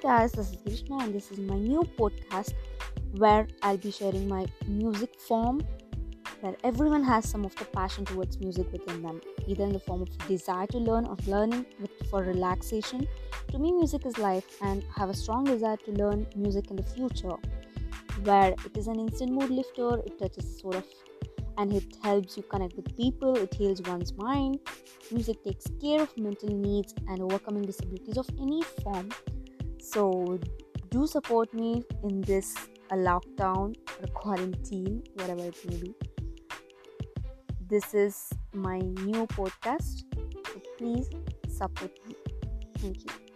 guys, this is Krishna, and this is my new podcast where I'll be sharing my music form where everyone has some of the passion towards music within them, either in the form of desire to learn or learning for relaxation. To me, music is life and I have a strong desire to learn music in the future where it is an instant mood lifter, it touches sort of and it helps you connect with people, it heals one's mind. Music takes care of mental needs and overcoming disabilities of any form. So, do support me in this a lockdown or quarantine, whatever it may be. This is my new podcast, so please support me. Thank you.